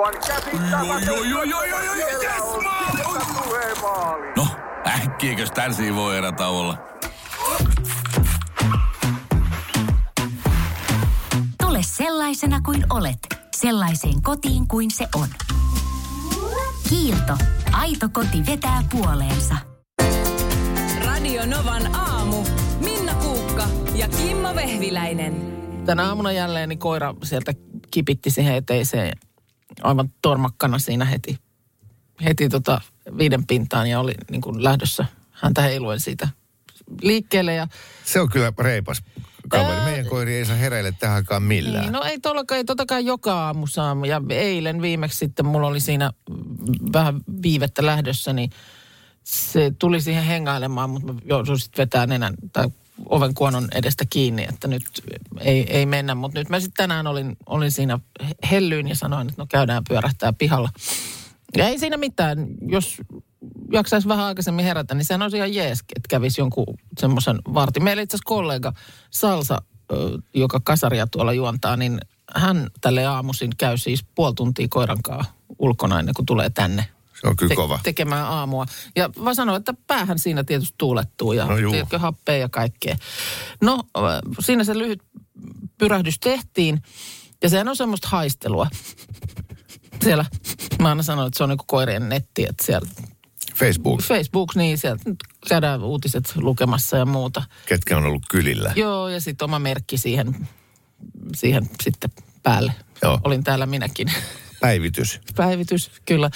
Aivan yes, maali! No, äkkiäkös tän voi erä olla? Tule sellaisena kuin olet, sellaiseen kotiin kuin se on. Kiilto. Aito koti vetää puoleensa. Radio Novan aamu. Minna Kuukka ja Kimmo Vehviläinen. Tänä aamuna jälleen niin koira sieltä kipitti siihen eteiseen aivan tormakkana siinä heti, heti tota viiden pintaan ja oli niin kuin lähdössä häntä heiluen siitä liikkeelle. Ja, Se on kyllä reipas kaveri. Ää, Meidän koiri ei saa hereille tähän aikaan millään. niin, no ei tollakaan, ei totakaan joka aamu saa. Ja eilen viimeksi sitten mulla oli siinä vähän viivettä lähdössä, niin se tuli siihen hengailemaan, mutta mä jouduin sitten vetää nenän tai oven kuonon edestä kiinni, että nyt ei, ei mennä. Mutta nyt mä sitten tänään olin, olin siinä hellyin ja sanoin, että no käydään pyörähtää pihalla. Ja ei siinä mitään, jos jaksaisi vähän aikaisemmin herätä, niin sehän olisi ihan jees, että kävisi jonkun semmoisen vartin. Meillä itse kollega Salsa, joka kasaria tuolla juontaa, niin hän tälle aamuisin käy siis puoli tuntia koiran ulkona ennen kuin tulee tänne Se on kyllä kova. tekemään aamua. Ja mä sanoin, että päähän siinä tietysti tuulettuu ja No tiedätkö, happea ja kaikkea. No, siinä se lyhyt pyrähdys tehtiin ja sehän on semmoista haistelua. Siellä, mä aina sanon, että se on niin koirien netti, että siellä Facebook, Facebook, niin sieltä käydään uutiset lukemassa ja muuta. ketkä on ollut kylillä. Joo, ja sitten oma merkki siihen, siihen sitten päälle. Joo. Olin täällä minäkin. Päivitys. Päivitys, kyllä.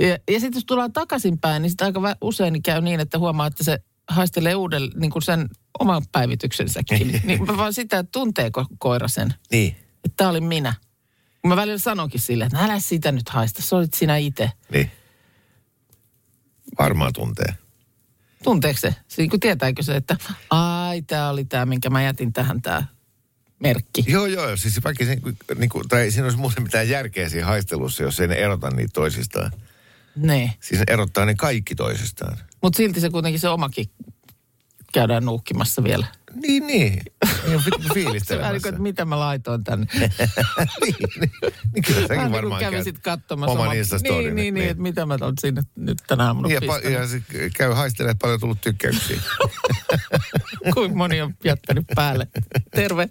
Ja, ja sitten jos tullaan takaisinpäin, niin sitten aika usein niin käy niin, että huomaa, että se haistelee uuden niin kuin sen oman päivityksensäkin. niin mä vaan sitä, että tunteeko koira sen, Niin, että tämä olin minä. Mä välillä sanonkin sille, että älä sitä nyt haista, se olit sinä itse. niin. Varmaan tuntee. Tunteeko se? Siis kun tietääkö se, että ai, tämä oli tämä, minkä mä jätin tähän tämä merkki. Joo, joo. Siis vaikka se, niin kuin, tai siinä olisi muuten mitään järkeä siinä haistelussa, jos ei ne erota niitä toisistaan. Ne. Siis ne erottaa ne kaikki toisistaan. Mutta silti se kuitenkin se omakin käydään nuukkimassa vielä. Niin, niin. Niin on fi- Se niin kuin, fiilistelemässä. että mitä mä laitoin tänne. niin, niin, niin kyllä säkin Vähän niin varmaan kävisit käyt katsomassa. oman oma- Instastorin. Niin, niin, niin, että mitä mä oon sinne nyt tänä aamuna Niin, ja, pa- ja se käy haistelemaan paljon tullut tykkäyksiä. Kuinka moni on jättänyt päälle. Terve.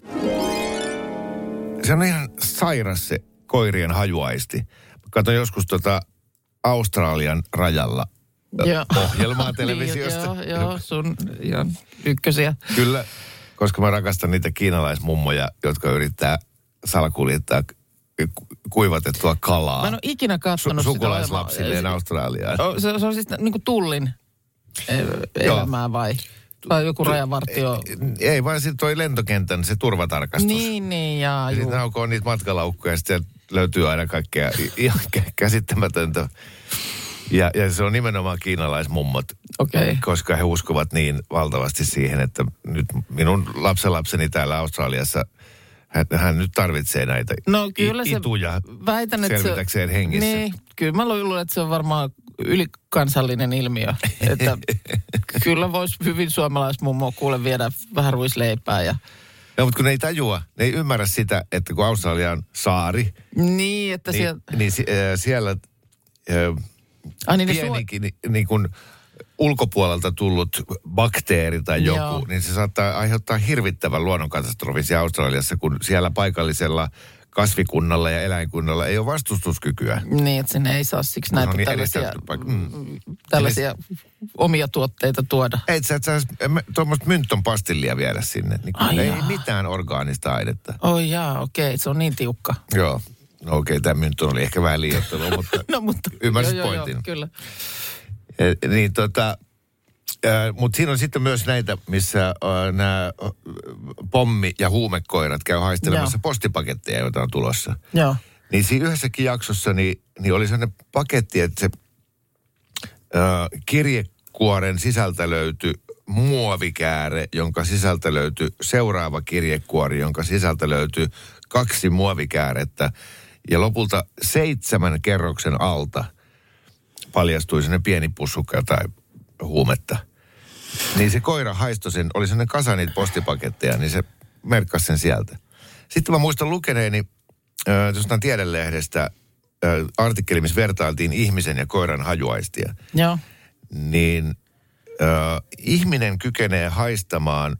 se on ihan sairas se koirien hajuaisti. Katsoin joskus tota Australian rajalla Joo. ohjelmaa televisiosta. Niin, joo, joo, sun ihan ykkösiä. Kyllä, koska mä rakastan niitä kiinalaismummoja, jotka yrittää salakuljettaa ku- kuivatettua kalaa Mä en ole ikinä su- katsonut sitä sukulaislapsilleen ohjelmaa. Australiaan. Se, se on siis niin kuin tullin elämää vai? Tai joku rajavartio. Ei, vaan sitten toi lentokentän se turvatarkastus. Niin, niin, ja Ja juu. sitten aukoo niitä matkalaukkuja ja sitten löytyy aina kaikkea ihan kä- käsittämätöntä. Ja, ja se on nimenomaan kiinalaismummot. Okay. koska he uskovat niin valtavasti siihen, että nyt minun lapsenlapseni täällä Australiassa, hän, hän nyt tarvitsee näitä No kyllä i- se, ituja väitän, että selvitäkseen se, hengissä. Niin, kyllä mä luulen, että se on varmaan ylikansallinen ilmiö. Että kyllä voisi hyvin suomalaismummo kuule viedä vähän ruisleipää ja No, mutta kun ne ei tajua, ne ei ymmärrä sitä, että kun Australia on saari, niin, että niin, siellä... niin si- äh, siellä äh, Ai niin, pienikin ni, niin kuin ulkopuolelta tullut bakteeri tai joku, Joo. niin se saattaa aiheuttaa hirvittävän luonnonkatastrofin siellä Australiassa, kun siellä paikallisella kasvikunnalla ja eläinkunnalla ei ole vastustuskykyä. Niin, että sinne ei saa siksi näitä No niin, tällaisia. Mm. tällaisia omia tuotteita tuoda. Ei sä et saa tuommoista mynton pastillia viedä sinne. Niin Ai ei jaa. mitään orgaanista ainetta. Oi jaa, okei, se on niin tiukka. Joo. No okei, tämä mynton oli ehkä vähän liioittelua, mutta No mutta... Ymmärsit joo, pointin. Joo, kyllä. Eh, niin tota, mutta siinä on sitten myös näitä, missä äh, nämä pommi- ja huumekoirat käy haistelemassa Joo. postipaketteja, joita on tulossa. Joo. Niin siinä yhdessäkin jaksossa niin, niin oli sellainen paketti, että se äh, kirjekuoren sisältä löytyi muovikääre, jonka sisältä löytyi seuraava kirjekuori, jonka sisältä löytyi kaksi muovikäärettä. Ja lopulta seitsemän kerroksen alta paljastui sinne pieni pussukka jotain huumetta. Niin se koira haistoi sen, oli sellainen kasa niitä postipaketteja, niin se merkkasi sen sieltä. Sitten mä muistan lukeneeni äh, jostain tiedelehdestä ö, artikkeli, missä vertailtiin ihmisen ja koiran hajuaistia. Joo. Niin ö, ihminen kykenee haistamaan,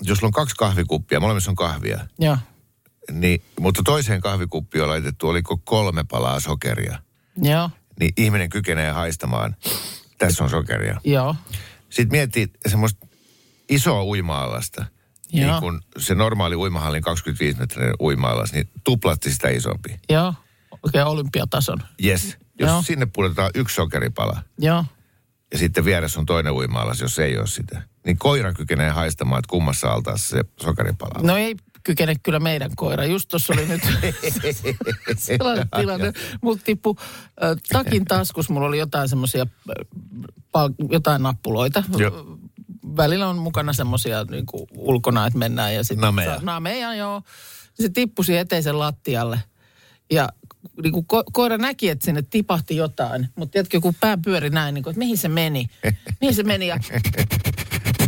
jos sulla on kaksi kahvikuppia, molemmissa on kahvia, Joo. niin, mutta toiseen kahvikuppiin on laitettu, oliko kolme palaa sokeria. Joo. Niin ihminen kykenee haistamaan, tässä on sokeria. Joo. Sitten miettii semmoista isoa uima-alasta. Joo. Niin kun se normaali uimahallin 25 metrinen uima-alas, niin tuplatti sitä isompi. Joo. Okei, okay, olympiatason. Yes. Jos Joo. sinne pudotetaan yksi sokeripala Joo. ja sitten vieressä on toinen uima-alas, jos ei ole sitä, niin koira kykenee haistamaan, että kummassa altaassa se sokeripala on. No ei kykene kyllä meidän koira. Just tuossa oli nyt sellainen tilanne. Mulla tippui äh, takin taskus, mulla oli jotain semmoisia, jotain nappuloita. Joo. Välillä on mukana semmoisia niin ulkona, että mennään ja sitten... Nameja. Nameja, joo. Se tippui siihen eteisen lattialle. Ja niin kuin ko- koira näki, että sinne tipahti jotain. Mutta tiedätkö, kun pää pyöri näin, niin kuin, että mihin se meni? Mihin se meni? Ja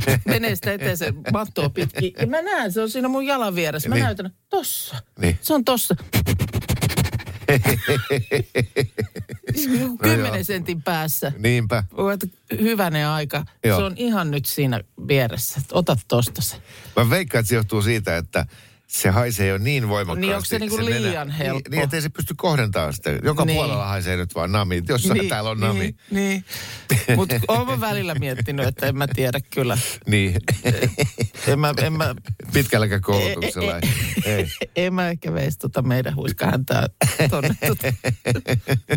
menee sitä eteen se mattoa pitkin. Ja mä näen, se on siinä mun jalan vieressä. Mä Niin. näytän, tossa. Niin. Se on tossa. Joku No. Kymmenen sentin päässä. Niinpä. Hyvänen aika. Joo. Se on ihan nyt siinä vieressä. Ota tosta se. Mä veikkaan, että se johtuu siitä, että se haisee jo niin voimakkaasti. Niin, onko se niinku nenä- liian helppo? Niin, niin ettei se pysty kohdentamaan sitä. Joka Niin. puolella haisee nyt vaan nami. Jossain niin, täällä on nami. Niin, niin. Mutta oon mä välillä miettinyt, että en mä tiedä kyllä. Niin. En mä, en mä, Pitkälläkään koulutuksella. ei. en mä ehkä veisi tota meidän huiskahäntää tonne tota,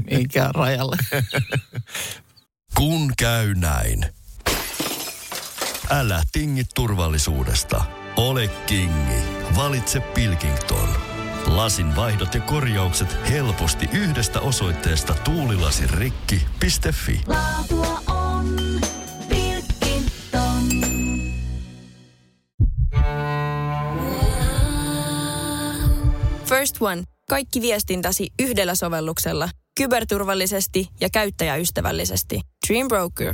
mihinkään rajalle. Kun käy näin. Älä tingi turvallisuudesta. Ole kingi. Valitse Pilkington. Lasin vaihdot ja korjaukset helposti yhdestä osoitteesta tuulilasirikki.fi. Laatua on Pilkington. First One. Kaikki viestintäsi yhdellä sovelluksella. Kyberturvallisesti ja käyttäjäystävällisesti. Dream Broker.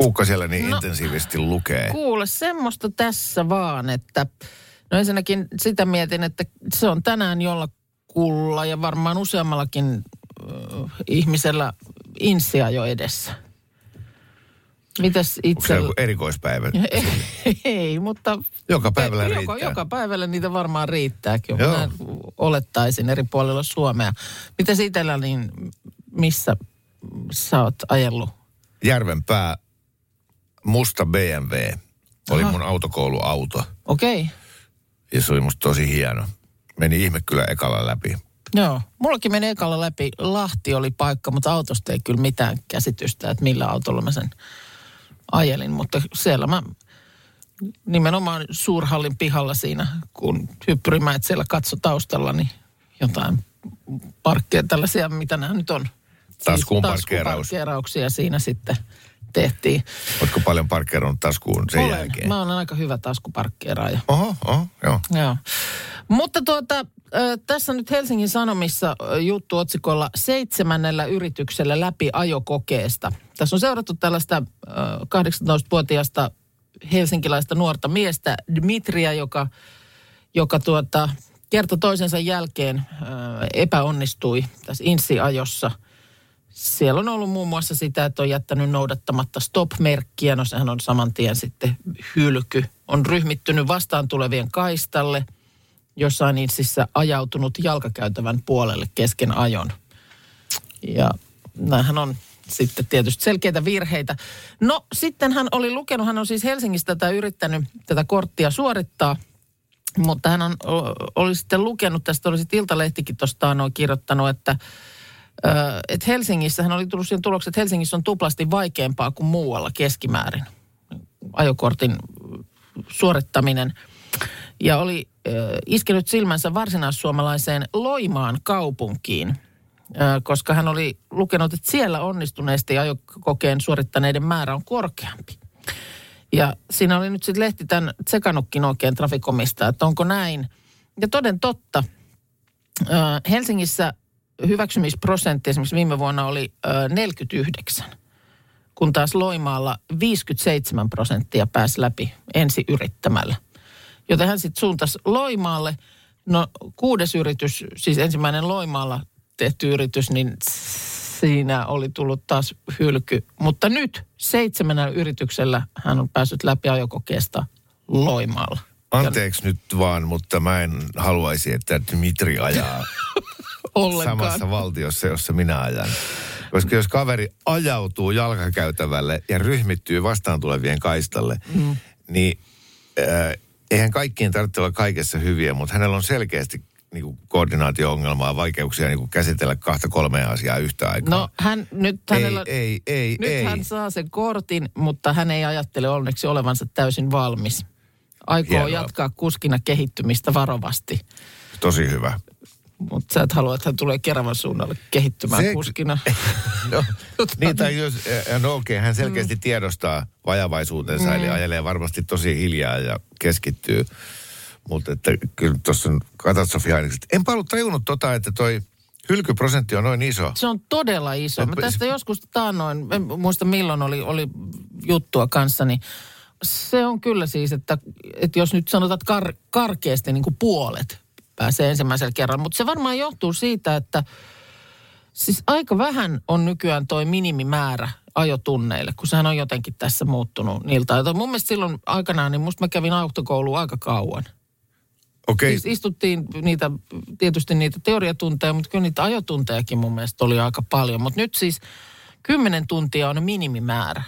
kuukka siellä niin No. intensiivisesti lukee? Kuule, semmoista tässä vaan, että no ensinnäkin sitä mietin, että se on tänään jollakulla ja varmaan useammallakin äh, ihmisellä insia jo edessä. Mitäs Onko se itse... erikoispäivä? Ei, mutta... Joka päivällä joka, riittää. joka päivällä niitä varmaan riittääkin. Joo. Mä olettaisin eri puolilla Suomea. Mitä itsellä, niin missä sä oot ajellut? Järvenpää, musta BMW. Oli Aha. mun autokouluauto. Okei. Okay. Ja se oli musta tosi hieno. Meni ihme kyllä ekalla läpi. Joo, mullakin meni ekalla läpi. Lahti oli paikka, mutta autosta ei kyllä mitään käsitystä, että millä autolla mä sen ajelin. Mutta siellä mä nimenomaan suurhallin pihalla siinä, kun hyppyrimäet siellä katso taustalla, niin jotain parkkeja, tällaisia, mitä nämä nyt on. Taskuun parkkeeraus. taskuparkkeerauksia siinä sitten tehtiin. Ootko paljon parkkeerannut taskuun sen Olen. jälkeen? Mä olen aika hyvä taskuparkkeeraaja. Oho, oho, joo. Joo. Mutta tuota, tässä nyt Helsingin Sanomissa juttu otsikolla seitsemännellä yrityksellä läpi ajokokeesta. Tässä on seurattu tällaista ö, 18-vuotiaasta helsinkiläistä nuorta miestä, Dmitria, joka, joka tuota, kerta toisensa jälkeen ö, epäonnistui tässä insi-ajossa. Siellä on ollut muun muassa sitä, että on jättänyt noudattamatta stop-merkkiä. No sehän on saman tien sitten hylky. On ryhmittynyt vastaan tulevien kaistalle. Jossain insissä ajautunut jalkakäytävän puolelle kesken ajon. Ja näähän on sitten tietysti selkeitä virheitä. No sitten hän oli lukenut, hän on siis Helsingistä tätä yrittänyt tätä korttia suorittaa. Mutta hän on, oli sitten lukenut, tästä oli sitten Iltalehtikin tuosta noin kirjoittanut, että Ö, että Helsingissä, hän oli tullut siihen tulokseen, että Helsingissä on tuplasti vaikeampaa kuin muualla keskimäärin ajokortin suorittaminen. Ja oli äh, iskenyt silmänsä varsinaissuomalaiseen Loimaan kaupunkiin, koska hän oli lukenut, että siellä onnistuneesti ajokokeen suorittaneiden määrä on korkeampi. Ja siinä oli nyt sitten lehti tämän tsekannutkin oikein trafikomista, että onko näin. Ja toden totta, Helsingissä hyväksymisprosentti esimerkiksi viime vuonna oli ö, 49, kun taas Loimaalla 57 prosenttia pääsi läpi ensi yrittämällä. Joten hän sitten suuntasi Loimaalle. No kuudes yritys, siis ensimmäinen Loimaalla tehty yritys, niin siinä oli tullut taas hylky. Mutta nyt seitsemänä yrityksellä hän on päässyt läpi ajokokeesta Loimaalla. Anteeksi nyt vaan, mutta mä en haluaisi, että Dmitri ajaa Ollenkaan. samassa valtiossa, jossa minä ajan. Koska jos kaveri ajautuu jalkakäytävälle ja ryhmittyy vastaan tulevien kaistalle, mm. niin äh, eihän kaikkien tarvitse olla kaikessa hyviä, mutta hänellä on selkeästi niin kuin koordinaatio-ongelmaa, vaikeuksia niin kuin käsitellä kahta kolmea asiaa yhtä aikaa. No hän nyt hänellä... ei, ei, ei, Nyt ei. hän saa sen kortin, mutta hän ei ajattele onneksi olevansa täysin valmis. Aikoo Hienoa. jatkaa kuskina kehittymistä varovasti. Tosi hyvä. Mutta sä et halua, että hän tulee Keravan suunnalle kehittymään Se- kuskina. No, niin tai jos, no okei, hän selkeästi tiedostaa vajavaisuutensa, mm. eli ajelee varmasti tosi hiljaa ja keskittyy. Mutta että kyllä tuossa on katastrofiainekset. Enpä ollut tajunnut tota, että toi hylkyprosentti on noin iso. Se on todella iso. Mä tästä joskus taannoin, en muista milloin oli, oli juttua kanssa, niin se on kyllä siis, että, että jos nyt sanotaan kar, karkeasti niin kuin puolet pääsee ensimmäisellä kerralla. Mutta se varmaan johtuu siitä, että siis aika vähän on nykyään toi minimimäärä ajotunneille, kun sehän on jotenkin tässä muuttunut niiltä. ajoilta. Mun mielestä silloin aikanaan, niin musta mä kävin autokouluun aika kauan. Okei, Siis istuttiin niitä, tietysti niitä teoriatunteja, mutta kyllä niitä ajotuntejakin mun mielestä oli aika paljon. Mutta nyt siis 10 tuntia on minimimäärä.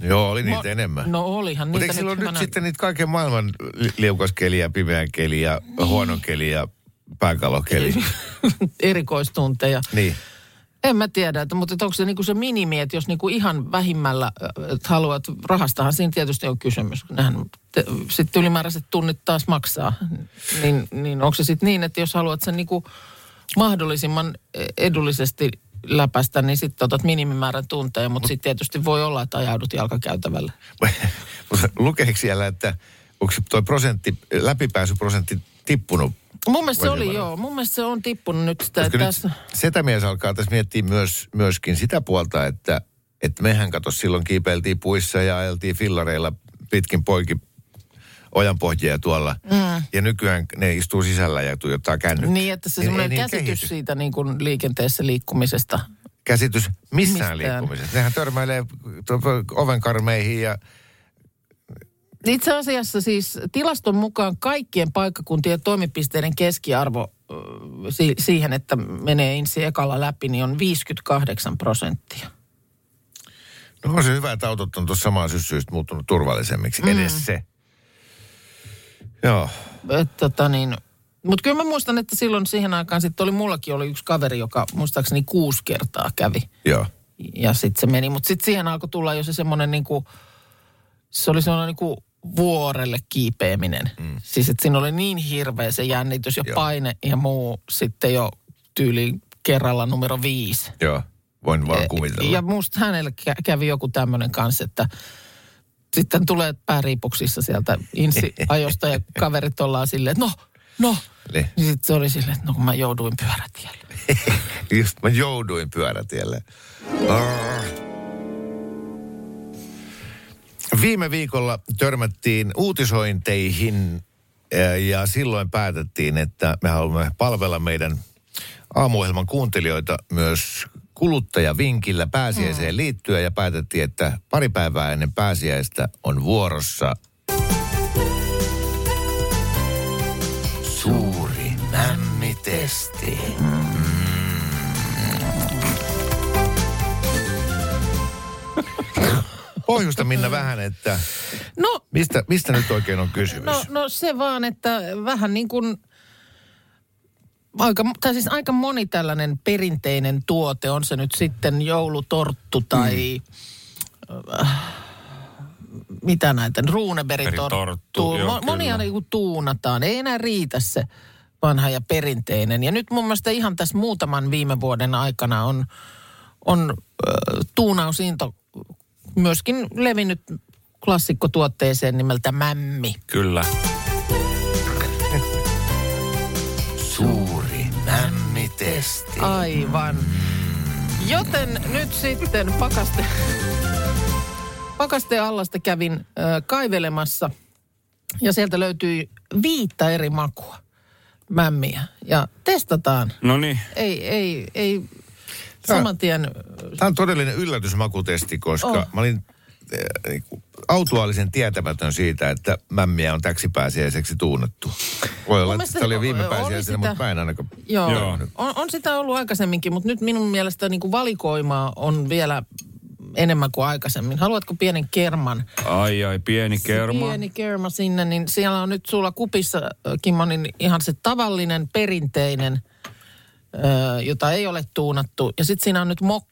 Joo, oli niitä Mo- enemmän. No olihan Mutta niitä eikö silloin nyt hyvänä- sitten niitä kaiken maailman li- liukaskeliä, pimeän keliä, Niin. huonon keliä, pääkalokeli? erikoistunteja. niin. En mä tiedä, että, mutta että onko se niinku se minimi, että jos niinku ihan vähimmällä että haluat, rahastahan siinä tietysti on kysymys. Nehän te, sitten ylimääräiset tunnit taas maksaa. Niin, niin onko se sitten niin, että jos haluat sen niinku mahdollisimman edullisesti läpäistä, niin sitten otat minimimäärän tunteja, mutta sitten tietysti voi olla, että ajaudut jalkakäytävällä. Mutta lukeeko siellä, että onko toi prosentti, läpipääsyprosentti tippunut? Mun mielestä se oli niin joo. Mun mielestä se on tippunut nyt sitä, Koska nyt tässä... setämies alkaa tässä miettiä myös, myöskin sitä puolta, että, että mehän kato silloin kiipeiltiin puissa ja ajeltiin fillareilla pitkin poikin ojanpohjia tuolla. Mm. Ja nykyään ne istuu sisällä ja tuijottaa kännykkää. Niin, että se ei semmoinen niin käsitys kehity. siitä niin kuin liikenteessä liikkumisesta. Käsitys missään, Mistään. liikkumisessa. Nehän törmäilee ovenkarmeihin ja Itse asiassa siis tilaston mukaan kaikkien paikkakuntien toimipisteiden keskiarvo si- siihen, että menee ensi ekalla läpi, niin on 58 prosenttia. no on se hyvä, että autot on tuossa samaa syssyistä muuttunut turvallisemmiksi. Mm. Edes se. Joo. Et Tota niin, mutta kyllä mä muistan, että silloin siihen aikaan sitten oli, mullakin oli yksi kaveri, joka muistaakseni kuusi kertaa kävi. Joo. Ja sitten se meni. Mutta sitten siihen alkoi tulla jo se semmoinen niinku, se oli semmoinen niinku vuorelle kiipeäminen. Mm. Siis että siinä oli niin hirveä se jännitys ja Joo. paine ja muu sitten jo tyyliin kerralla numero viisi. Joo. Voin vaan kuvitella. Ja musta hänelle kä- kävi joku tämmöinen kanssa, että sitten tulee pääriipuksissa sieltä insi-ajosta ja kaverit ollaan silleen, että no, no. Niin. Niin sitten se oli silleen, että no kun mä jouduin pyörätielle. Just mä jouduin pyörätielle. Ah. Viime viikolla törmättiin uutisointeihin eh, ja silloin päätettiin, että me haluamme palvella meidän aamuohjelman kuuntelijoita myös kuluttajavinkillä pääsiäiseen liittyen ja päätettiin, että pari päivää ennen pääsiäistä on vuorossa suuri mämmitesti. Pohjusta Minna vähän, että No, mistä, mistä nyt oikein on kysymys? no, no se vaan, että vähän niin kuin aika, tai siis aika moni tällainen perinteinen tuote, on se nyt sitten joulutorttu tai äh, mitä näitä, ruuneberitorttu. Mo- monia niinku tuunataan. Ei enää riitä se vanha ja perinteinen. Ja nyt mun mielestä ihan tässä muutaman viime vuoden aikana on, on äh, tuunausinto myöskin levinnyt klassikkotuotteeseen nimeltä mämmi. Kyllä. Mämmitesti. Aivan. Joten nyt sitten pakaste, pakasteen allasta kävin ö, kaivelemassa ja sieltä löytyi viittä eri makua mämmiä. Ja testataan. No niin. Ei, ei, ei Tää- saman tien... Tämä on todellinen yllätysmakutesti, koska oh. mä olin eh, niinku autuaalisen tietämätön siitä, että mämmiä on täksipääsiäiseksi tuunattu. Voi olla, että oli viime pääsiäisenä, mutta mä en ainakaan... Joo, Joo. On, on sitä ollut aikaisemminkin, mutta nyt minun mielestä niin kuin valikoimaa on vielä enemmän kuin aikaisemmin. Haluatko pienen kerman? Ai ai, pieni kerma. Pieni kerma sinne, niin siellä on nyt sulla kupissa, ö, Kimmo, niin ihan se tavallinen, perinteinen, ö, jota ei ole tuunattu. Ja sitten siinä on nyt mokka.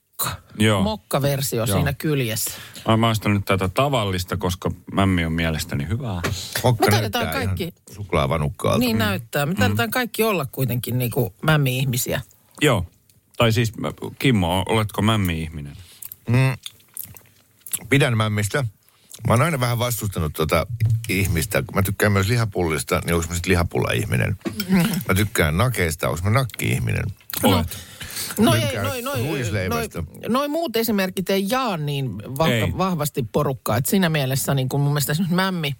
Joo. Mokka-versio Joo. siinä kyljessä. Mä maistan nyt tätä tavallista, koska mämmi on mielestäni hyvää. Mokka Me näyttää taidetaan kaikki- ihan suklaavanukkaalta. Niin näyttää. Me taidetaan kaikki olla kuitenkin niin kuin mämmi-ihmisiä. Joo. Tai siis, Kimmo, oletko mämmi-ihminen? Pidän mämmistä. Mä oon aina vähän vastustanut tota ihmistä. Kun mä tykkään myös lihapullista, niin onko mä sitten lihapulla-ihminen? Mä tykkään nakeista, onko mä nakki-ihminen? Olet. No Mä ei, noi, noi, noi, noi muut esimerkit ei jaa niin Ei. vahva, vahvasti porukkaa. Et siinä mielessä niin kun mun mielestä esimerkiksi mämmi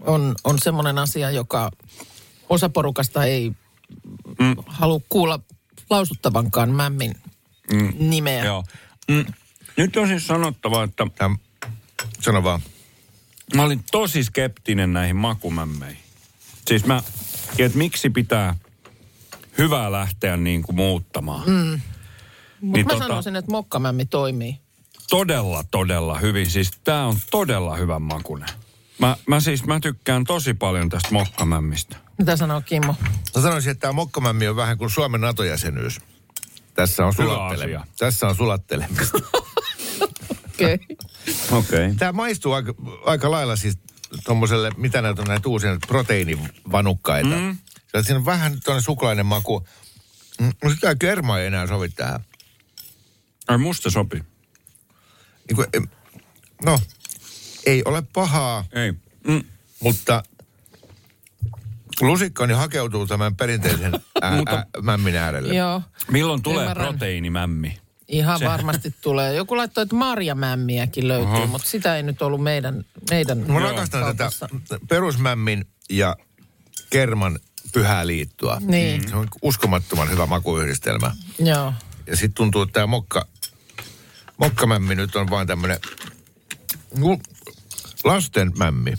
on, on semmoinen asia, joka osa porukasta ei mm. halua kuulla lausuttavankaan mämmin mm. nimeä. Joo. Mm. Nyt on siis sanottava, että Täm, sano vaan. mä olin tosi skeptinen näihin makumämmeihin. Siis mä, että miksi pitää hyvää lähteä niin kuin muuttamaan. Mm. Mutta mä tota... sanoisin, että mokkamämmi toimii. Todella, todella hyvin. Siis tää on todella hyvän makunen. Mä, mä siis, mä tykkään tosi paljon tästä mokkamämmistä. Mitä sanoo Kimmo? Mä sanoisin, että tämä mokkamämmi on vähän kuin Suomen NATO-jäsenyys. Tässä on, Hyvä sulattele- asia. Tässä on sulattelemista. Okei. Okay. Okei. Okay. Tämä maistuu aika, aika lailla siis tuommoiselle, mitä näitä on näitä uusia proteiinivanukkaita. Mm. Siinä on vähän tuonne suklainen maku. Mm, no sitä kermaa ei enää sovi tähän. Ai musta sopii. Niin kuin, no, ei ole pahaa, Ei. Mm. mutta lusikkani hakeutuu tämän perinteisen ää, Mutta- ää, mämmin äärelle. Joo. Milloin tulee Ymmärrän. proteiinimämmi? Ihan Se- varmasti tulee. Joku laittoi, että marjamämmiäkin löytyy, Oho. mutta sitä ei nyt ollut meidän, meidän Mä rakastan tätä perusmämmin ja kerman pyhää liittoa. Niin. Se on uskomattoman hyvä makuyhdistelmä. Joo. Ja sitten tuntuu, että tämä mokka, mokkamämmi nyt on vain tämmöinen lasten mämmi.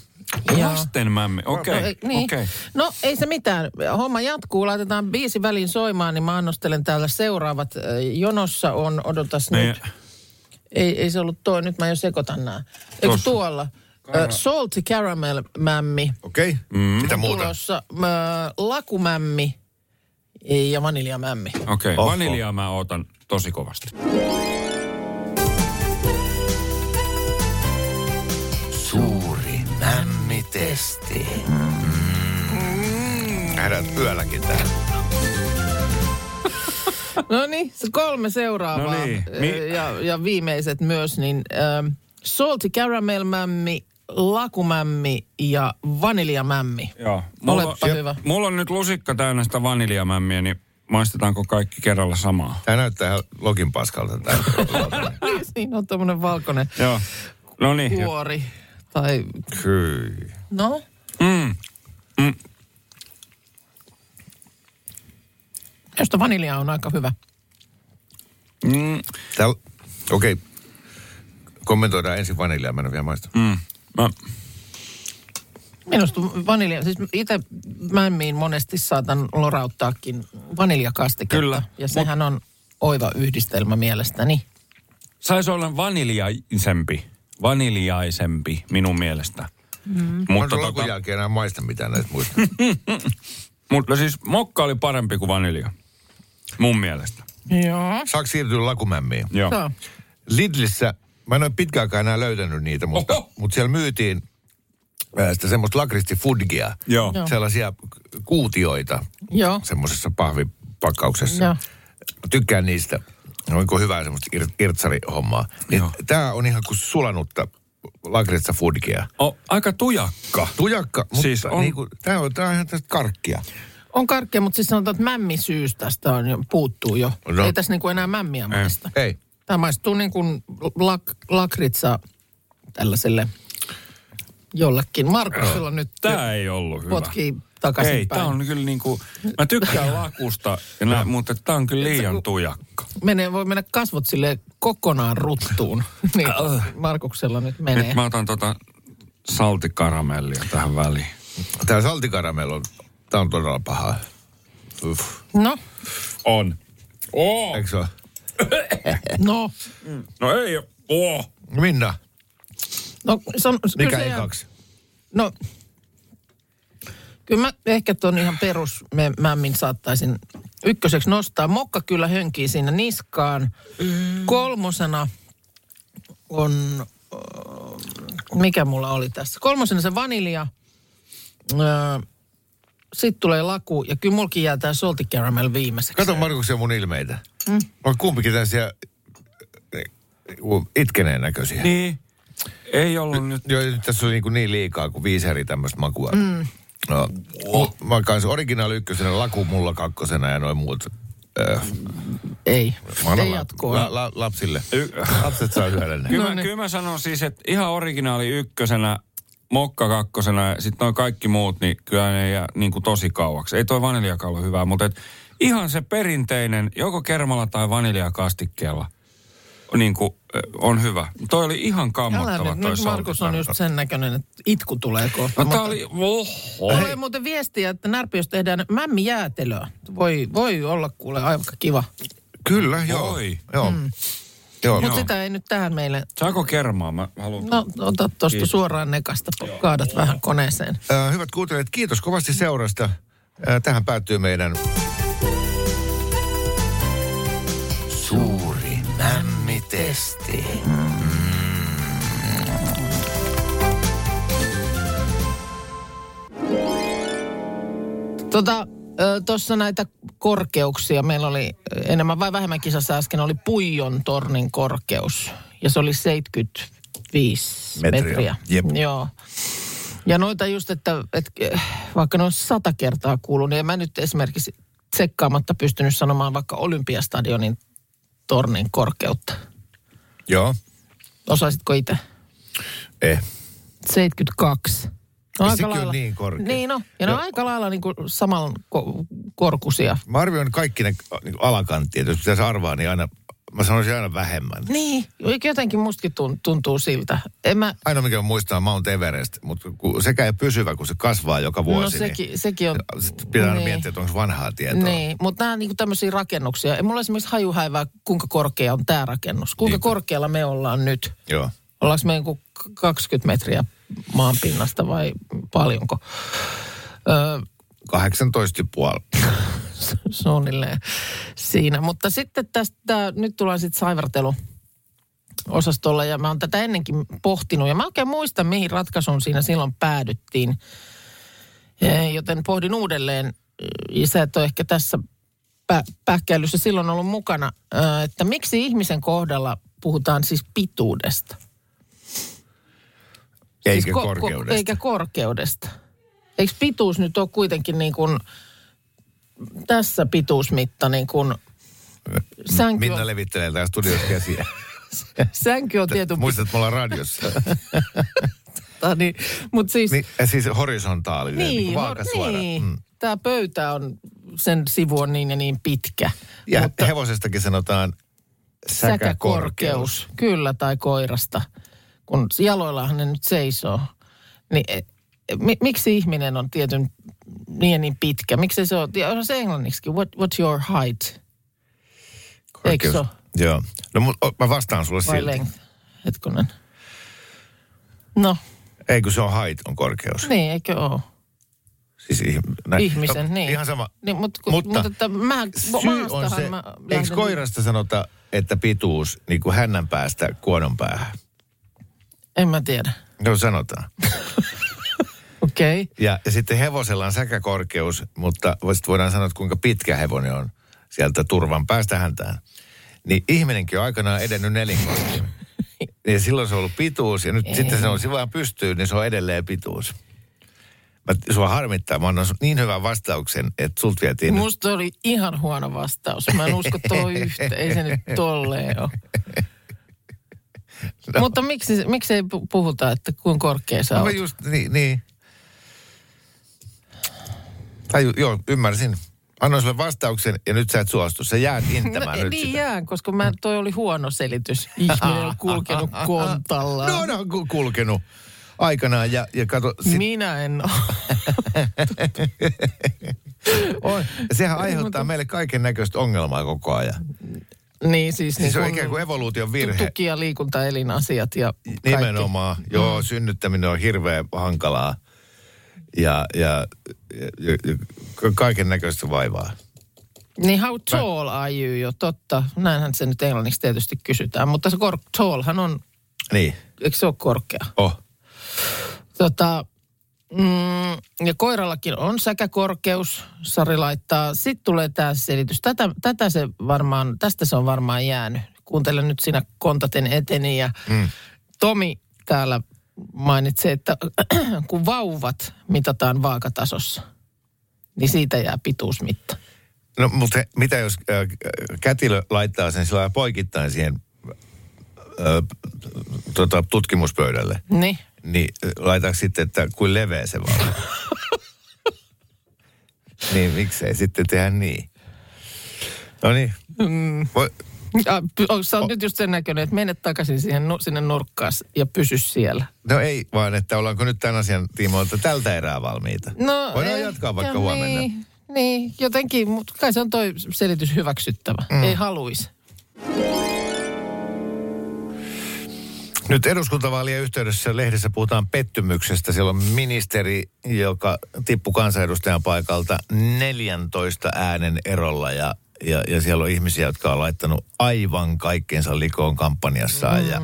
Joo. Lasten mämmi, okei. No, Okay. ei- niin. okay. no ei se mitään. Homma jatkuu. Laitetaan biisi väliin soimaan, niin mä annostelen täällä seuraavat. Jonossa on, odotas Niin. nyt. Ei, ei se ollut toi, nyt mä jo sekoitan nää. Eikö tuolla? Äh, salty caramel mämmi. Okei? Okay? Mm. Mitä muuta? Tulossa äh, lakumämmi ja vaniljamämmi. Okei, okay. Vaniljaa mä ootan tosi kovasti. Suuri mämmitesti. Mm. Nähdään yölläkin täällä. No niin, se kolme seuraavaa No niin, mi- ja, ja viimeiset myös, niin äh, salty caramel mämmi, lakumämmi ja vaniljamämmi. Joo. Mulla, Olepa hyvä. mulla on nyt lusikka täynnä sitä vaniljamämmiä, niin maistetaanko kaikki kerralla samaa? Tämä näyttää ihan login paskalta. Tää. Siinä on tämmöinen valkoinen Joo. No niin. jo- kuori. Tai, Hyi. no, Mm. Mm. josta vanilja on aika hyvä. Mm. Okei. Okay. Kommentoidaan ensin vaniljaa, mä en ole vielä maista. Mm. Mä, Minusta vanilja, siis itse mämmiin monesti saatan lorauttaakin vaniljakastiketta. Kyllä. Ja sehän on oiva yhdistelmä mielestäni. saisi olla vaniljaisempi. Vaniljaisempi minun mielestä. Mm. Mutta Mutta, tota... tota, jälkeen enää maista mitään näistä muista. mutta siis mokka oli parempi kuin vanilja. Mun mielestä. Joo. Saako siirtyä lakumämmiin? Joo. Lidlissä Mä en ole pitkään aikaa enää löytänyt niitä, mutta, Oho. mutta siellä myytiin ää, sitä semmoista lakristifudgia. Joo. Joo. Sellaisia kuutioita Joo. semmoisessa pahvipakkauksessa. Joo. Mä tykkään niistä. Onko hyvää semmoista ir- irtsarihommaa. Niin tää on ihan kuin sulanutta lakritsa-fudgia. O, aika tujakka. Tujakka, mutta Siis on- niin kuin, tää, on, tää on ihan tästä karkkia. On karkkia, mutta siis sanotaan, että mämmisyys tästä on jo, puuttuu jo. No. Ei tässä niin kuin enää mämmiä maista. Ei. Tämä maistuu niin kuin lak, lakritsa tällaiselle jollekin. Markusilla nyt Tää ei ollut hyvä. potkii takaisin Ei, päin. tää on kyllä niinku, mä tykkään lakusta, ja nä, mutta tää on kyllä liian tujakka. Menee, voi mennä kasvot sille kokonaan ruttuun. niin Markuksella nyt menee. Nyt mä otan tota saltikaramellia tähän väliin. Tää saltikaramel on, tää on todella paha. Uff. No, On. Oo. Eikö se ole? No, No ei oo. Minna, no. Se on, kyllä mikä ei kaksi? No, kyllä mä ehkä ton ihan perus mä- mämmin saattaisin ykköseksi nostaa. Mokka kyllä hönkii siinä niskaan. Kolmosena on, äh, mikä mulla oli tässä? Kolmosena se vanilja. Sitten tulee laku ja kyllä mulkin jää tää salty caramel viimeiseksi. Kato Markuksen mun ilmeitä. Mm. On kumpikin tällaisia äh, itkeneen näköisiä. Niin. Ei ollut nyt. Joo, nyt tässä on niin, niin liikaa kuin viisi eri tämmöistä makua. Mm. No, oh. mä kanssa originaali ykkösenä, laku mulla kakkosena ja noin muut. Äh, Ei, mä ei la- jatkoa. La, la, lapsille. Y- Lapset saa syödä ne. Kyllä, No mä, niin. kyllä mä sanon siis, että ihan originaali ykkösenä, mokka kakkosena ja sitten noin kaikki muut, niin kyllä ne jää niin kuin tosi kauaksi. Ei toi vaniljakaan ole hyvää, mutta et ihan se perinteinen, joko kermalla tai vaniljakastikkeella, niin kuin, on hyvä. Toi oli ihan kammottava toi nyt Markus on just sen näköinen, että itku tulee kohta. No tää Mutta- oli, oho. Tulee muuten viestiä, että Närpiössä tehdään mämmijäätelöä. Voi, voi olla kuule aika kiva. Kyllä, joo. Voi. Joo. Mm. joo. Mutta sitä ei nyt tähän meille... Saako kermaa? Mä haluan. No, ota tuosta suoraan nekasta, kaadat vähän koneeseen. Äh, hyvät kuuntelijat, kiitos kovasti seurasta. Äh, tähän päättyy meidän mämmitesti. Tota, tuossa näitä korkeuksia. Meillä oli enemmän vai vähemmän kisassa äsken oli Puijon tornin korkeus. Ja se oli 75 Metriä. metriä. Jep. Joo. Ja noita just, että, että eh, vaikka ne on sata kertaa kuullut, niin en mä nyt esimerkiksi tsekkaamatta pystynyt sanomaan vaikka Olympiastadionin tornin korkeutta. Joo. Osaisitko itse? Eh. 72. No Ei sekin ole niin korkea. Niin no, ja ne on Joo. aika lailla niin kuin saman ko- korkuisia. Mä arvioin kaikki ne niin alakanttia. Jos pitäisi arvaa, niin aina, mä sanoisin aina vähemmän. Niin, jotenkin mustakin tun- tuntuu siltä. En mä, Ainoa mikä on muistaa Mount Everest, mutta kun sekä ei pysyvä, kun se kasvaa joka vuosi. no sekin, sekin on... Niin, pitää niin. miettiä, että onko vanhaa tietoa. Niin, mutta nämä on niinku tämmöisiä rakennuksia. Ei mulla esimerkiksi hajuhäivää, kuinka korkea on tämä rakennus. Kuinka Niin. korkealla me ollaan nyt? Joo. Ollaanko me joku 20 metriä maanpinnasta vai paljonko? Öö, 18,5. suunnilleen siinä. Mutta sitten tästä, nyt tullaan sitten saivartelu osastolla ja mä oon tätä ennenkin pohtinut ja mä oikein muistan, mihin ratkaisuun siinä silloin päädyttiin. Eh, Joten pohdin uudelleen, ja sä et ole ehkä tässä pä- pähkäilyssä silloin ollut mukana, ö, että miksi ihmisen kohdalla puhutaan siis pituudesta? Eikä siis ko- ko- korkeudesta. eikä korkeudesta. Eikö pituus nyt ole kuitenkin niin kuin tässä pituusmitta niin kuin sänky Minna on, levittelee täällä studiossa käsiä. sänky on tietyn Muistat, että me ollaan radiossa. pita, niin, mutta siis, niin, ja siis horisontaalinen, niin, niin niin, vaakasuora. niin Mm. tämä pöytä on, sen sivu on niin ja niin pitkä. Ja Mutta- hevosestakin sanotaan säkäkorkeus. säkäkorkeus. Kyllä, tai koirasta. Kun jaloillahan ne nyt seisoo. Niin e, mi, miksi ihminen on tietyn niin niin pitkä? Miksi se on, ja se englanniksi, what, what's your height? Eikö se ole? Joo. No mut, o, mä vastaan sulle Vai silti. length? Hetkonen. No, Ei kun se on height, on korkeus. niin, eikö ole? Siis ihm- näin. ihmisen, No, niin. Ihan sama. Niin, mutta, Mutta mutta että mä, Syy on se, mä eikö koirasta sanota, että pituus niin kuin hännän päästä kuonon päähän? En mä tiedä. No sanotaan. Okei. Okay. Ja, ja sitten hevosella on säkäkorkeus, mutta voidaan sanoa, että kuinka pitkä hevonen on sieltä turvan päästä häntään. Niin ihminenkin on aikanaan edennyt nelinkorkein. Ja silloin se on ollut pituus, ja nyt Ei. sitten se on vaan pystyy, niin se on edelleen pituus. Mä, sua harmittaa, mä annan niin hyvän vastauksen, että sulta vietiin nyt- Musta oli ihan huono vastaus. Mä en usko tuohon yhtä. Ei se nyt tolleen ole. No. Mutta miksi, miksi ei pu- puhuta, että kuinka korkea sä No, oot? just, niin, niin. Tai joo, ymmärsin. Annoin sulle vastauksen ja nyt sä et suostu. Sä jäät inttämään no, nyt niin sitä. jään, koska mä, toi oli huono selitys. Ihminen on kulkenut kontalla. No, no, ku- kulkenut aikanaan ja, ja kato, sit, Minä en ole. on, sehän aiheuttaa meille kaiken näköistä ongelmaa koko ajan. Niin siis, Siis se on niin ikään kuin evoluution virhe. Tuki- ja liikuntaelinasiat ja kaikki. Nimenomaan. Joo, synnyttäminen on hirveän hankalaa. Ja, ja, ja, ja, kaiken näköistä vaivaa. Niin how tall are you jo, totta. Näinhän se nyt englanniksi tietysti kysytään. Mutta se kor- tallhan on, Niin, eikö se ole korkea? oh. Tota, mm, ja koirallakin on säkäkorkeus, Sari laittaa. Sitten tulee tämä selitys. Tätä, tätä se varmaan, tästä se on varmaan jäänyt. Kuuntelen nyt siinä kontaten eteni ja mm. Tomi täällä mainitsi, että kun vauvat mitataan vaakatasossa, niin siitä jää pituusmitta. No, mutta mitä jos äh, kätilö laittaa sen sillä poikittain siihen äh, tota, tutkimuspöydälle, Niin. niin äh, laitaako sitten, että kuin leveä se vaan? niin, miksei sitten tehdä niin? No niin. Mm. Ja, sä oot nyt just sen näköinen, että mene takaisin siihen, sinne nurkkaan ja pysy siellä? no ei, vaan että ollaanko nyt tämän asian tiimoilta tältä erää valmiita? No, Voidaan ei- jatkaa vaikka ja huomenna. Niin, niin, jotenkin, mutta kai se on toi selitys hyväksyttävä. Mm. Ei haluisi. Nyt eduskuntavaalien yhteydessä lehdessä puhutaan pettymyksestä. Siellä on ministeri, joka tippui kansanedustajan paikalta 14 äänen erolla ja, ja, ja siellä on ihmisiä, jotka on laittanut aivan kaikkeensa likoon kampanjassaan mm. ja,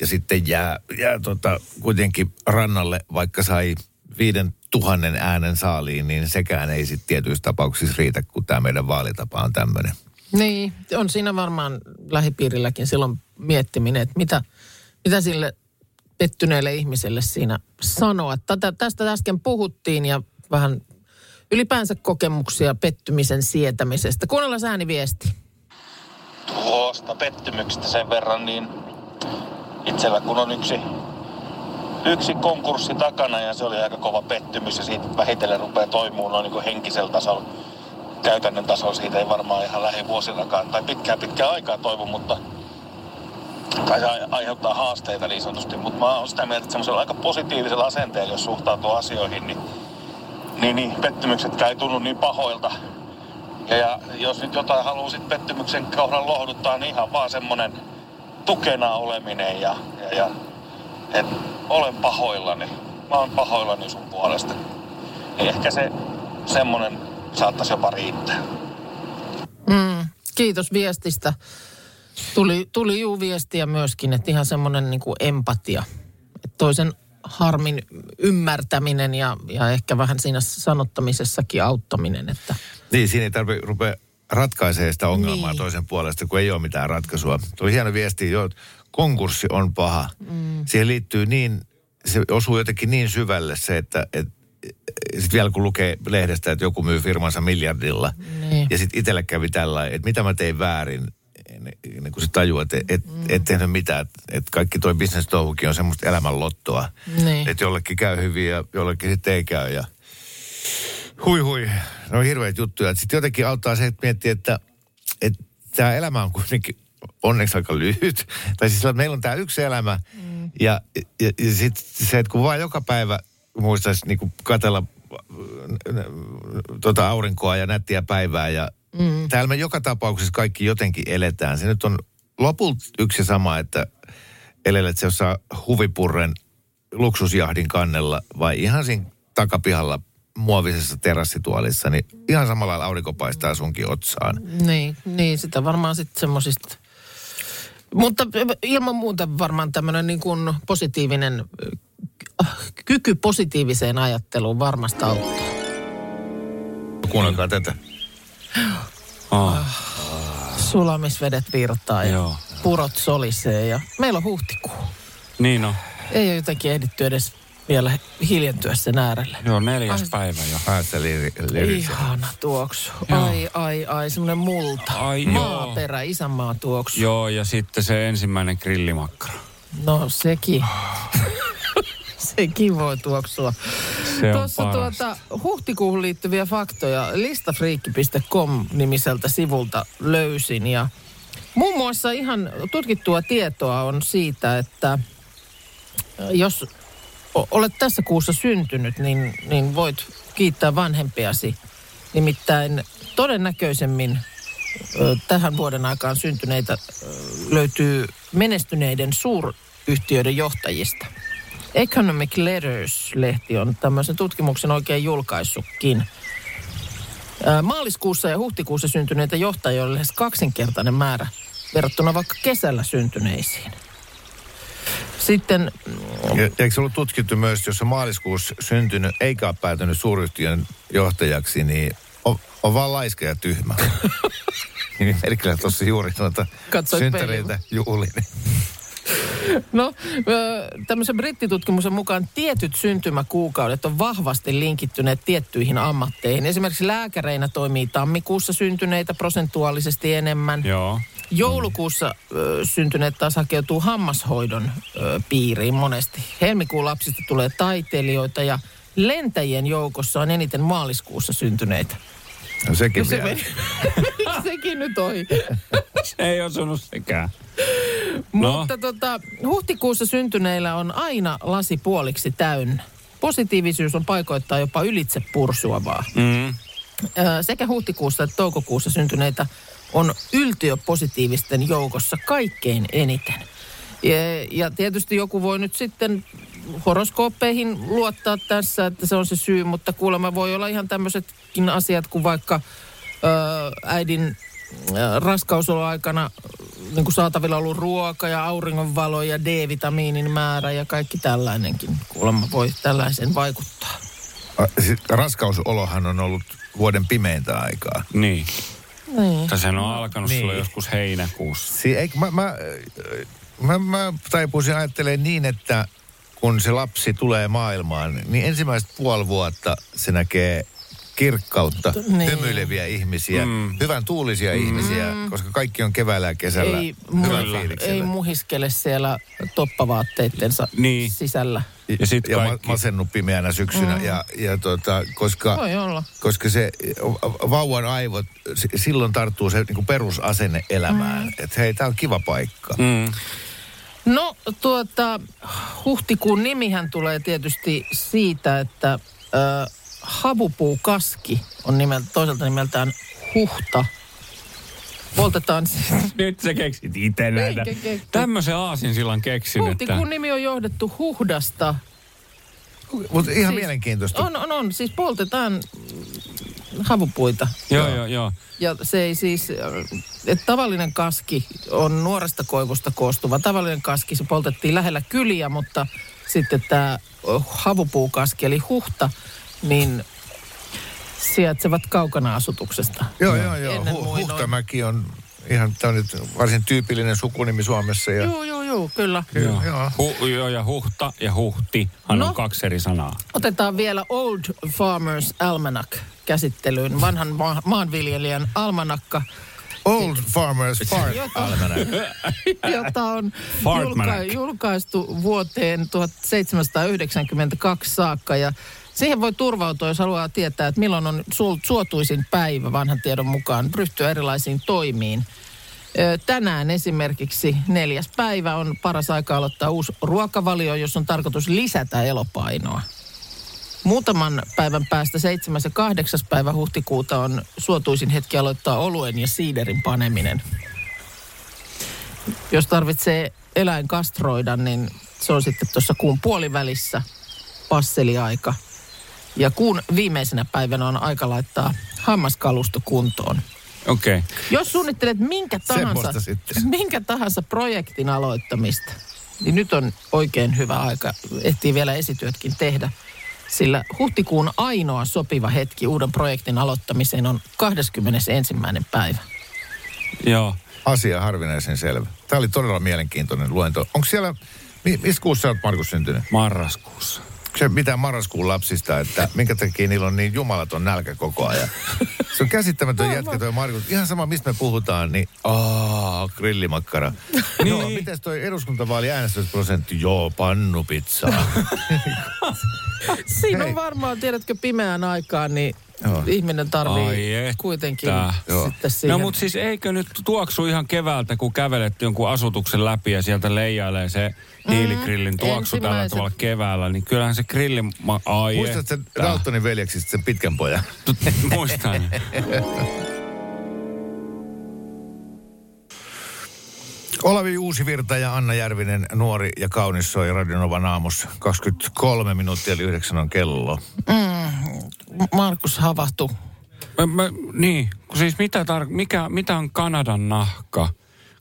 ja sitten jää, jää tota, kuitenkin rannalle, vaikka sai viiden tuhannen äänen saaliin, niin sekään ei sitten tietyissä tapauksissa riitä, kun tämä meidän vaalitapa on tämmöinen. Niin, on siinä varmaan lähipiirilläkin silloin miettiminen, että mitä, mitä sille pettyneelle ihmiselle siinä sanoa. Tätä, tästä äsken puhuttiin ja vähän ylipäänsä kokemuksia pettymisen sietämisestä. Kuunnellaan ääniviesti. Tuosta pettymyksestä sen verran, niin itsellä kun on yksi, yksi konkurssi takana ja se oli aika kova pettymys ja siitä vähitellen rupeaa toimimaan noin niin henkisellä tasolla. Käytännön tasolla siitä ei varmaan ihan lähivuosinakaan tai pitkään pitkään aikaa toivu, mutta tai se ai- aiheuttaa haasteita niin sanotusti, mutta mä oon sitä mieltä, että semmoisella aika positiivisella asenteella, jos suhtautuu asioihin, niin, niin, niin pettymyksetkään ei tunnu niin pahoilta. Ja, ja jos nyt jotain haluaa sit pettymyksen kohdalla lohduttaa, niin ihan vaan semmonen tukena oleminen ja, ja, ja et olen pahoillani. Mä oon pahoillani sun puolesta. Niin ehkä se semmonen saattaisi jopa riittää. Mm, kiitos viestistä. Tuli, tuli juu viestiä myöskin, että ihan semmoinen niin empatia. Että toisen harmin ymmärtäminen ja, ja ehkä vähän siinä sanottamisessakin auttaminen. Että Niin, siinä ei tarvitse rupea ratkaisemaan sitä ongelmaa Niin. toisen puolesta, kun ei ole mitään ratkaisua. Tuo hieno viesti, jo, että konkurssi on paha. Mm. Siihen liittyy niin, se osuu jotenkin niin syvälle se, että et, sitten vielä kun lukee lehdestä, että joku myy firmansa miljardilla, Niin. ja sitten itselle kävi tällä, että mitä mä tein väärin, ennen kuin se tajuu, että et, mm. et tehnyt mitään, että et kaikki toi bisnestouhukin on semmoista elämänlottoa. Niin. Että jollekin käy hyvin ja jollekin sitten ei käy ja hui hui, ne on hirveitä juttuja. Sitten jotenkin auttaa se, että miettii, että, että tämä elämä on kuitenkin onneksi aika lyhyt. Tai siis meillä on tämä yksi elämä mm. ja, ja, ja sitten se, että kun vaan joka päivä muistaisi niin katella äh, tota aurinkoa ja nättiä päivää ja mm. täällä me joka tapauksessa kaikki jotenkin eletään. Se nyt on lopulta yksi ja sama, että elelet se jossain huvipurren luksusjahdin kannella vai ihan siinä takapihalla muovisessa terassituolissa, niin ihan samalla lailla aurinko paistaa sunkin otsaan. Niin, niin sitä varmaan sitten semmoisista. Mutta ilman muuta varmaan tämmöinen niin kuin positiivinen, kyky positiiviseen ajatteluun varmasti auttaa. Kuunnelkaa tätä. Oh, Sulamisvedet virtaa ja Joo. purot solisee ja meillä on huhtikuu. niin on. Ei ole jotenkin ehditty edes vielä hiljentyä sen äärelle. Joo, neljäs Ai- päivä jo. Päästä liri, lirisee. Ihana tuoksu. Joo. Ai, ai, ai, semmoinen multa. Ai, joo. Maaperä, isänmaa tuoksu. Joo, ja sitten se ensimmäinen grillimakkara. No sekin. sekin voi tuoksua. Se Tuossa tuota, huhtikuuhun liittyviä faktoja listafriikki.com nimiseltä sivulta löysin. Ja muun muassa ihan tutkittua tietoa on siitä, että jos olet tässä kuussa syntynyt, niin, niin voit kiittää vanhempiasi. Nimittäin todennäköisemmin tähän vuoden aikaan syntyneitä löytyy menestyneiden suuryhtiöiden johtajista. Economic Letters-lehti on tämmöisen tutkimuksen oikein julkaissutkin. Maaliskuussa ja huhtikuussa syntyneitä johtajia on lähes kaksinkertainen määrä verrattuna vaikka kesällä syntyneisiin. Sitten Ja, eikö se ollut tutkittu myös, jos on maaliskuussa syntynyt eikä ole päätynyt suuryhtiön johtajaksi, niin on, on vaan laiska ja tyhmä. niin Merkillä tuossa juuri noita Katsoit synttäreitä juhli. No, tämmöisen brittitutkimuksen mukaan tietyt syntymäkuukaudet on vahvasti linkittyneet tiettyihin ammatteihin. Esimerkiksi lääkäreinä toimii tammikuussa syntyneitä prosentuaalisesti enemmän. Joo. Joulukuussa ö, syntyneet taas hakeutuu hammashoidon ö, piiriin monesti. Helmikuun lapsista tulee taiteilijoita ja lentäjien joukossa on eniten maaliskuussa syntyneitä. No sekin No se vielä. meni. Sekin nyt ohi. Ei osunut sekään. No. Mutta tota, huhtikuussa syntyneillä on aina lasi puoliksi täynnä. Positiivisuus on paikoittaa jopa ylitse pursuavaa. Mm. Sekä huhtikuussa että toukokuussa syntyneitä on yltiöpositiivisten joukossa kaikkein eniten. Ja, ja tietysti joku voi nyt sitten horoskooppeihin luottaa tässä, että se on se syy, mutta kuulemma voi olla ihan tämmöisetkin asiat kuin vaikka ö, äidin raskausoloaikana niin kuin saatavilla ollut ruoka ja auringonvalo ja D-vitamiinin määrä ja kaikki tällainenkin kuulemma voi tällaisen vaikuttaa. Raskausolohan on ollut vuoden pimeintä aikaa. Niin. Niin. Tai sehän on alkanut Niin. sulla joskus heinäkuussa. Si- eikö, mä, mä, mä, mä taipuisin ajattelemaan niin, että kun se lapsi tulee maailmaan, niin ensimmäiset puoli vuotta se näkee kirkkautta, Niin. hymyileviä ihmisiä, mm. hyvän tuulisia mm. ihmisiä, koska kaikki on keväällä ja kesällä Ei, hyvän ei muhiskele siellä toppavaatteittensa Niin. sisällä. Ja sit ja kaikki- masennut pimeänä syksynä. Mm. Ja, ja tota, koska, Voi olla. koska se vauvan aivot, silloin tarttuu se niin perusasenne elämään. Mm. Että hei, tää on kiva paikka. Mm. No tuota, huhtikuun nimihän tulee tietysti siitä, että äh, havupuukaski on nimeltä, toiselta nimeltään huhta. Poltetaan siis Nyt sä keksit itse näitä. Tämmöisen aasinsillan keksin, että... Huhtikuun nimi on johdettu huhdasta. Mutta ihan Siis mielenkiintoista. On, on, on. Siis poltetaan havupuita. Joo, joo, joo. Ja se ei siis, että tavallinen kaski on nuoresta koivusta koostuva. Tavallinen kaski, se poltettiin lähellä kyliä, mutta sitten tämä havupuukaski, eli huhta, niin sijaitsevat kaukana asutuksesta. Joo, joo, joo. Hu-. Huhtamäki on ihan tämä on nyt varsin tyypillinen sukunimi Suomessa. Ja, Joo, joo, joo, kyllä. joo. joo. Hu, joo, ja huhta ja huhtihan No. on kaksi eri sanaa. Otetaan vielä Old Farmers Almanac käsittelyyn. Vanhan ma- maanviljelijän almanakka, Old Farmers Fart Jota- Almanac. jota on julka- julkaistu vuoteen 1792 saakka. Ja siihen voi turvautua, jos haluaa tietää, että milloin on suotuisin päivä vanhan tiedon mukaan ryhtyä erilaisiin toimiin. Tänään esimerkiksi neljäs päivä on paras aika aloittaa uusi ruokavalio, jos on tarkoitus lisätä elopainoa. Muutaman päivän päästä 7. ja 8. päivä huhtikuuta on suotuisin hetki aloittaa oluen ja siiderin paneminen. Jos tarvitsee eläin kastroida, niin se on sitten tuossa kuun puolivälissä passeliaika. Ja kuun viimeisenä päivänä on aika laittaa hammaskalusto kuntoon. Okei. Okay. Jos suunnittelet minkä tahansa, minkä tahansa projektin aloittamista, niin nyt on oikein hyvä aika. Ehtii vielä esityötkin tehdä. Sillä huhtikuun ainoa sopiva hetki uuden projektin aloittamiseen on 21. päivä. Joo. Asia harvinaisen selvä. Tämä oli todella mielenkiintoinen luento. Onko siellä, mi- missä kuussa oot Markus syntynyt? Marraskuussa. Se mitään marraskuun lapsista, että minkä takia niillä on niin jumalaton nälkä koko ajan? Se on käsittämätön jätkä toi Markus. Ihan sama, mistä me puhutaan, niin aah, grillimakkara. niin. Joo, mites toi eduskuntavaali äänestysprosentti? Joo, pannupizzaa. Siinä on varmaan, tiedätkö, pimeään aikaan, niin Joo. ihminen tarvii että. kuitenkin Joo. sitten siihen. No mutta siis eikö nyt tuoksu ihan keväältä, kun kävelet jonkun asutuksen läpi ja sieltä leijailee se hiiligrillin tuoksu tällä tavalla keväällä, niin kyllähän se grilli... Ma- Ai Muistatko sen että. Daltonin veljeksistä sen pitkän pojan? Muistan. Olavi Uusivirta ja Anna Järvinen, nuori ja kaunis soi Radionovan aamussa. 23 minuuttia eli 9 on kello. Markus havahtui. Mä, mä, niin, kun siis mitä, tar- mikä, mitä on Kanadan nahka?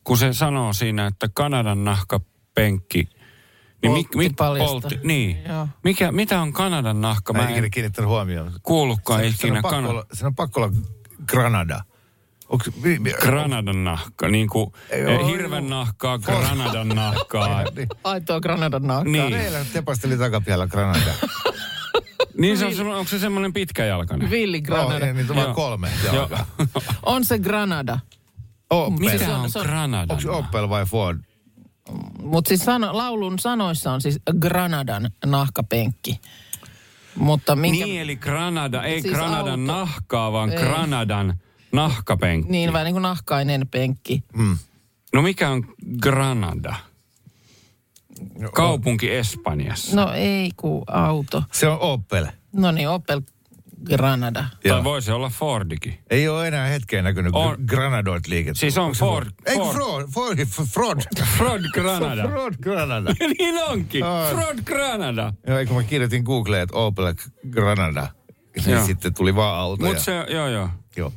Kun se sanoo siinä, että Kanadan nahkapenkki. Niin Poltti paljasta. niin. Joo. Mikä, mitä on Kanadan nahka? Mä en Mä ikinä en kiinnittänyt huomioon. kuullutkaan Se, se, ikinä on pakko olla, se on pakko olla Granada. Onks, mi, mi, Granadan nahka, niin kuin Ei eh, hirven joo. nahkaa, Granadan nahkaa. niin. Aitoa Granadan naakkaa. Niin. Meillä tepasteli takapialla Granada. Niin se on, semmo- onko se semmoinen pitkäjalkainen? Villi oh, Granada. niin, niitä on Joo. kolme Joo. jalkaa. On se Granada. Opel. Mikä se on- on Granadan? Onko se Opel vai Ford? Mutta siis sano, laulun sanoissa on siis Granadan nahkapenkki. Mutta minkä... Niin, eli Granada, ei Siis Granadan auto. nahkaa, vaan Ei. Granadan nahkapenkki. Niin, vähän niin kuin nahkainen penkki. No mikä on Granada? Kaupunki Espanjassa. No ei ku auto. Se on Opel. No niin, Opel Granada. Tai voisi olla Fordikin. Ei ole enää hetkeen näkynyt On. Granadoit liikettä. Siis on Ford. Ei kun Ford. Ford. Ford. Ford. Ford Granada. Ford Granada. niin onkin. Ai. Ford Granada. Joo, eikö mä kirjoitin Googleen, että Opel Granada. Niin Joo. sitten tuli vaan autoja. Mutta se, joo joo. Joo.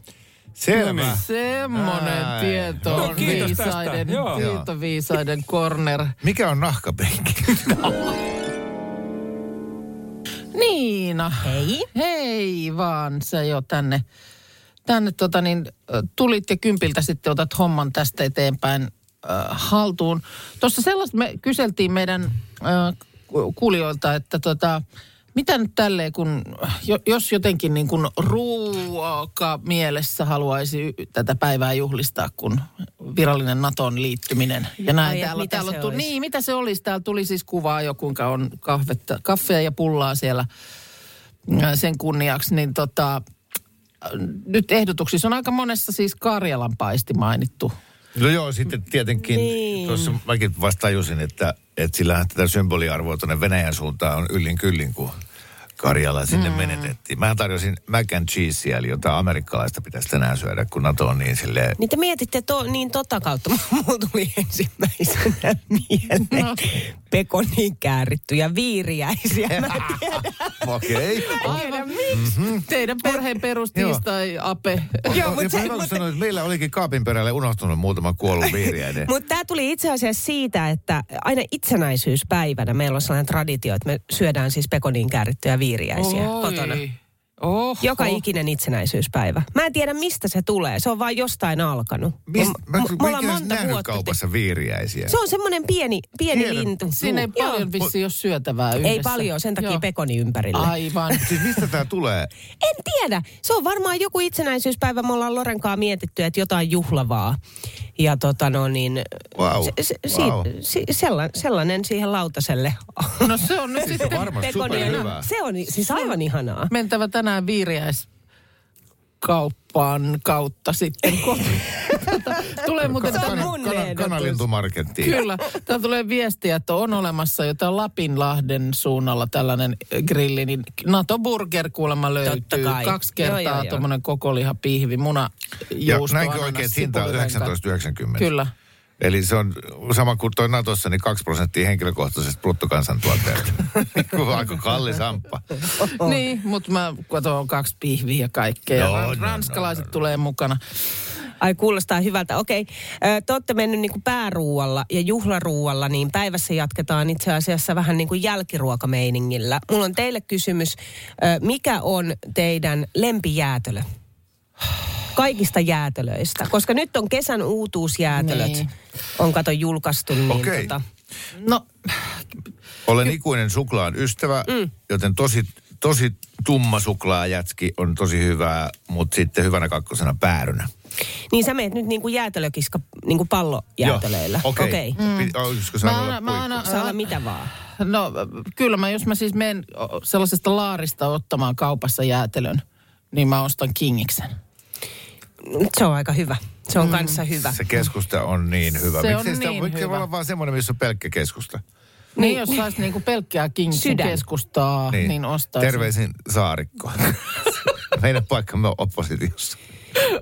Selvä. No niin. Semmonen Ai. tieto No, on tästä. viisaiden, Joo. tieto viisaiden corner. Mikä on nahkapenkki? Niina. Hei. Hei vaan, sä jo tänne, tänne tota niin, tulit ja kympiltä sitten otat homman tästä eteenpäin äh, haltuun. Tuossa sellaista me kyseltiin meidän äh, ku- kuulijoilta, että tota, mitä nyt tälleen, kun jo, jos jotenkin niin kuin ruoka mielessä haluaisi tätä päivää juhlistaa, kun virallinen Naton liittyminen. Ja näin Ai, täällä, mitä täällä se on, tu- olisi? niin, mitä se olisi? Täällä tuli siis kuvaa jo, kuinka on kahvetta, kaffea ja pullaa siellä ää, sen kunniaksi, niin tota, nyt ehdotuksissa on aika monessa siis Karjalan paisti mainittu. No joo, sitten tietenkin Niin. tuossa mäkin vasta tajusin, että, että sillähän tätä symboliarvoa tuonne Venäjän suuntaan on yllin kyllin, kun Karjala sinne mm. menetettiin. Mä tarjosin mac and cheesea, eli jotain amerikkalaista pitäisi tänään syödä, kun NATO on niin silleen... Niin te mietitte to, niin tota kautta, mulla tuli ensimmäisenä mieleen no. Pekoniin käärittyjä viiriäisiä. Mä. Okei. Aivan, miksi? Mm-hmm. Teidän perheen perustiistai Ape. Joo, Mutta mut se- hyvä, kun mut- sanoit, että meillä olikin kaapin perälle unohtunut muutama kuollut viiriäinen. Mutta tämä tuli itse asiassa siitä, että aina itsenäisyyspäivänä meillä on sellainen traditio, että me syödään siis pekoniin käärittyjä viiriäisiä Oi. kotona. Oho. Joka ikinen itsenäisyyspäivä. Mä en tiedä, mistä se tulee. Se on vaan jostain alkanut. Mist, Ja mä, m- mä, mä monta nähnyt vuotta. kaupassa viiriäisiä. Se on semmoinen pieni, pieni Tiedän. lintu. Siinä ei Joo. paljon vissi ole syötävää yhdessä. Ei paljon, sen takia Joo. pekoni ympärille. Aivan. Siis mistä tämä tulee? En tiedä. Se on varmaan joku itsenäisyyspäivä. Me ollaan Lorenkaan mietitty, että jotain juhlavaa. Ja tota no niin... Vau, Se, se, vau. si, sellainen, sellainen siihen lautaselle. No se on nyt sitten Varmasti. Se on siis aivan ihanaa. mentävä tänään viiriäis kauppaan kautta sitten. Tulee muuten Kana, ehdotus. kanalintumarkettiin. Kyllä. Täällä tulee viestiä, että on olemassa jotain Lapinlahden suunnalla tällainen grilli, niin NATO Burger kuulemma löytyy. Kaksi kertaa tuommoinen koko liha, pihvi, muna, Ja juusto, näinkö ananas, oikein, että hinta on sipulirenkaat. 19,90? Kyllä. Eli se on sama kuin toi Natossa, niin 2 prosenttia henkilökohtaisesta bruttokansantuotteesta. Aika kallis hamppa. Niin, mutta mä katson kaksi pihviä ja kaikkea. No, No, no, Ranskalaiset no, no. tulee mukana. Ai kuulostaa hyvältä. Okei, ö, te olette mennyt niin kuin pääruualla ja juhlaruualla, niin päivässä jatketaan itse asiassa vähän niin kuin jälkiruokameiningillä. Mulla on teille kysymys, mikä on teidän lempijäätölö? Kaikista jäätelöistä, koska nyt on kesän uutuusjäätelöt. Niin. On kato julkaistu, niin Okei. tota, No, Olen ikuinen suklaan ystävä, mm. joten tosi, tosi tumma suklaajätski on tosi hyvää, mutta sitten hyvänä kakkosena päärynä. niin sä meet nyt niin kuin jäätelökiska niin kuin pallojäätelöillä. Joo, Okei. Okei. Okay. Mm. Olisiko Mä saanut aina- olla mä aina-? Saa olla mitä vaan. no kyllä mä, jos mä siis menen sellaisesta laarista ottamaan kaupassa jäätelön, niin mä ostan Kingiksen. Se on aika hyvä. Se on mm. kanssa hyvä. Se keskusta on niin hyvä. Se Miksi on sitä niin miksi hyvä. olla vaan semmoinen, missä on pelkkä keskusta? Niin, jos saisi niinku pelkkää Sydän. keskustaa, niin, niin ostaisin. Terveisin Saarikko. Meidän paikkamme on oppositiossa.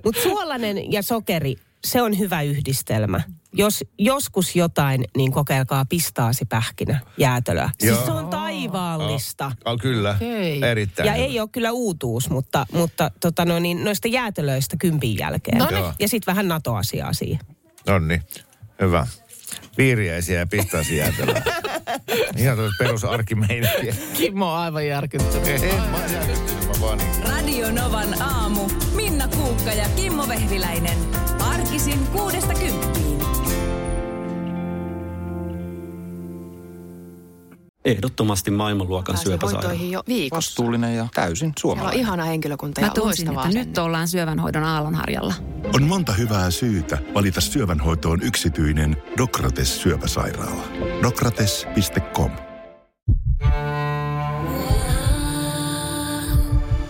Mutta suolainen ja sokeri, se on hyvä yhdistelmä. Jos joskus jotain, niin kokeilkaa pistaasipähkinä jäätelöä. Siis se on taivaallista. Oh, kyllä, Okei. erittäin Ja hyvä. ei ole kyllä uutuus, mutta, mutta tota no, niin noista jäätelöistä kympin jälkeen. No niin. Joo. Ja sitten vähän NATO-asiaa siihen. Nonni, hyvä. Piiriäisiä ja pistaasijäätelöä. Ihan tämmöistä perusarkimeininkiä. Kimmo on aivan järkyttynyt. En mä oon järkyttynyt, niin. Radio Novan aamu. Minna Kuukka ja Kimmo Vehviläinen. Arkisin kuudesta kymppiin. Ehdottomasti maailmanluokan syöpäsairaala. hoitoihin jo viikossa. Vastuullinen ja täysin Siellä on suomalainen. ihana henkilökunta Mä ja tunsin, loistavaa että nyt ollaan syövänhoidon aallonharjalla. On monta hyvää syytä valita syövänhoitoon yksityinen Dokrates syöpäsairaala. Dokrates.com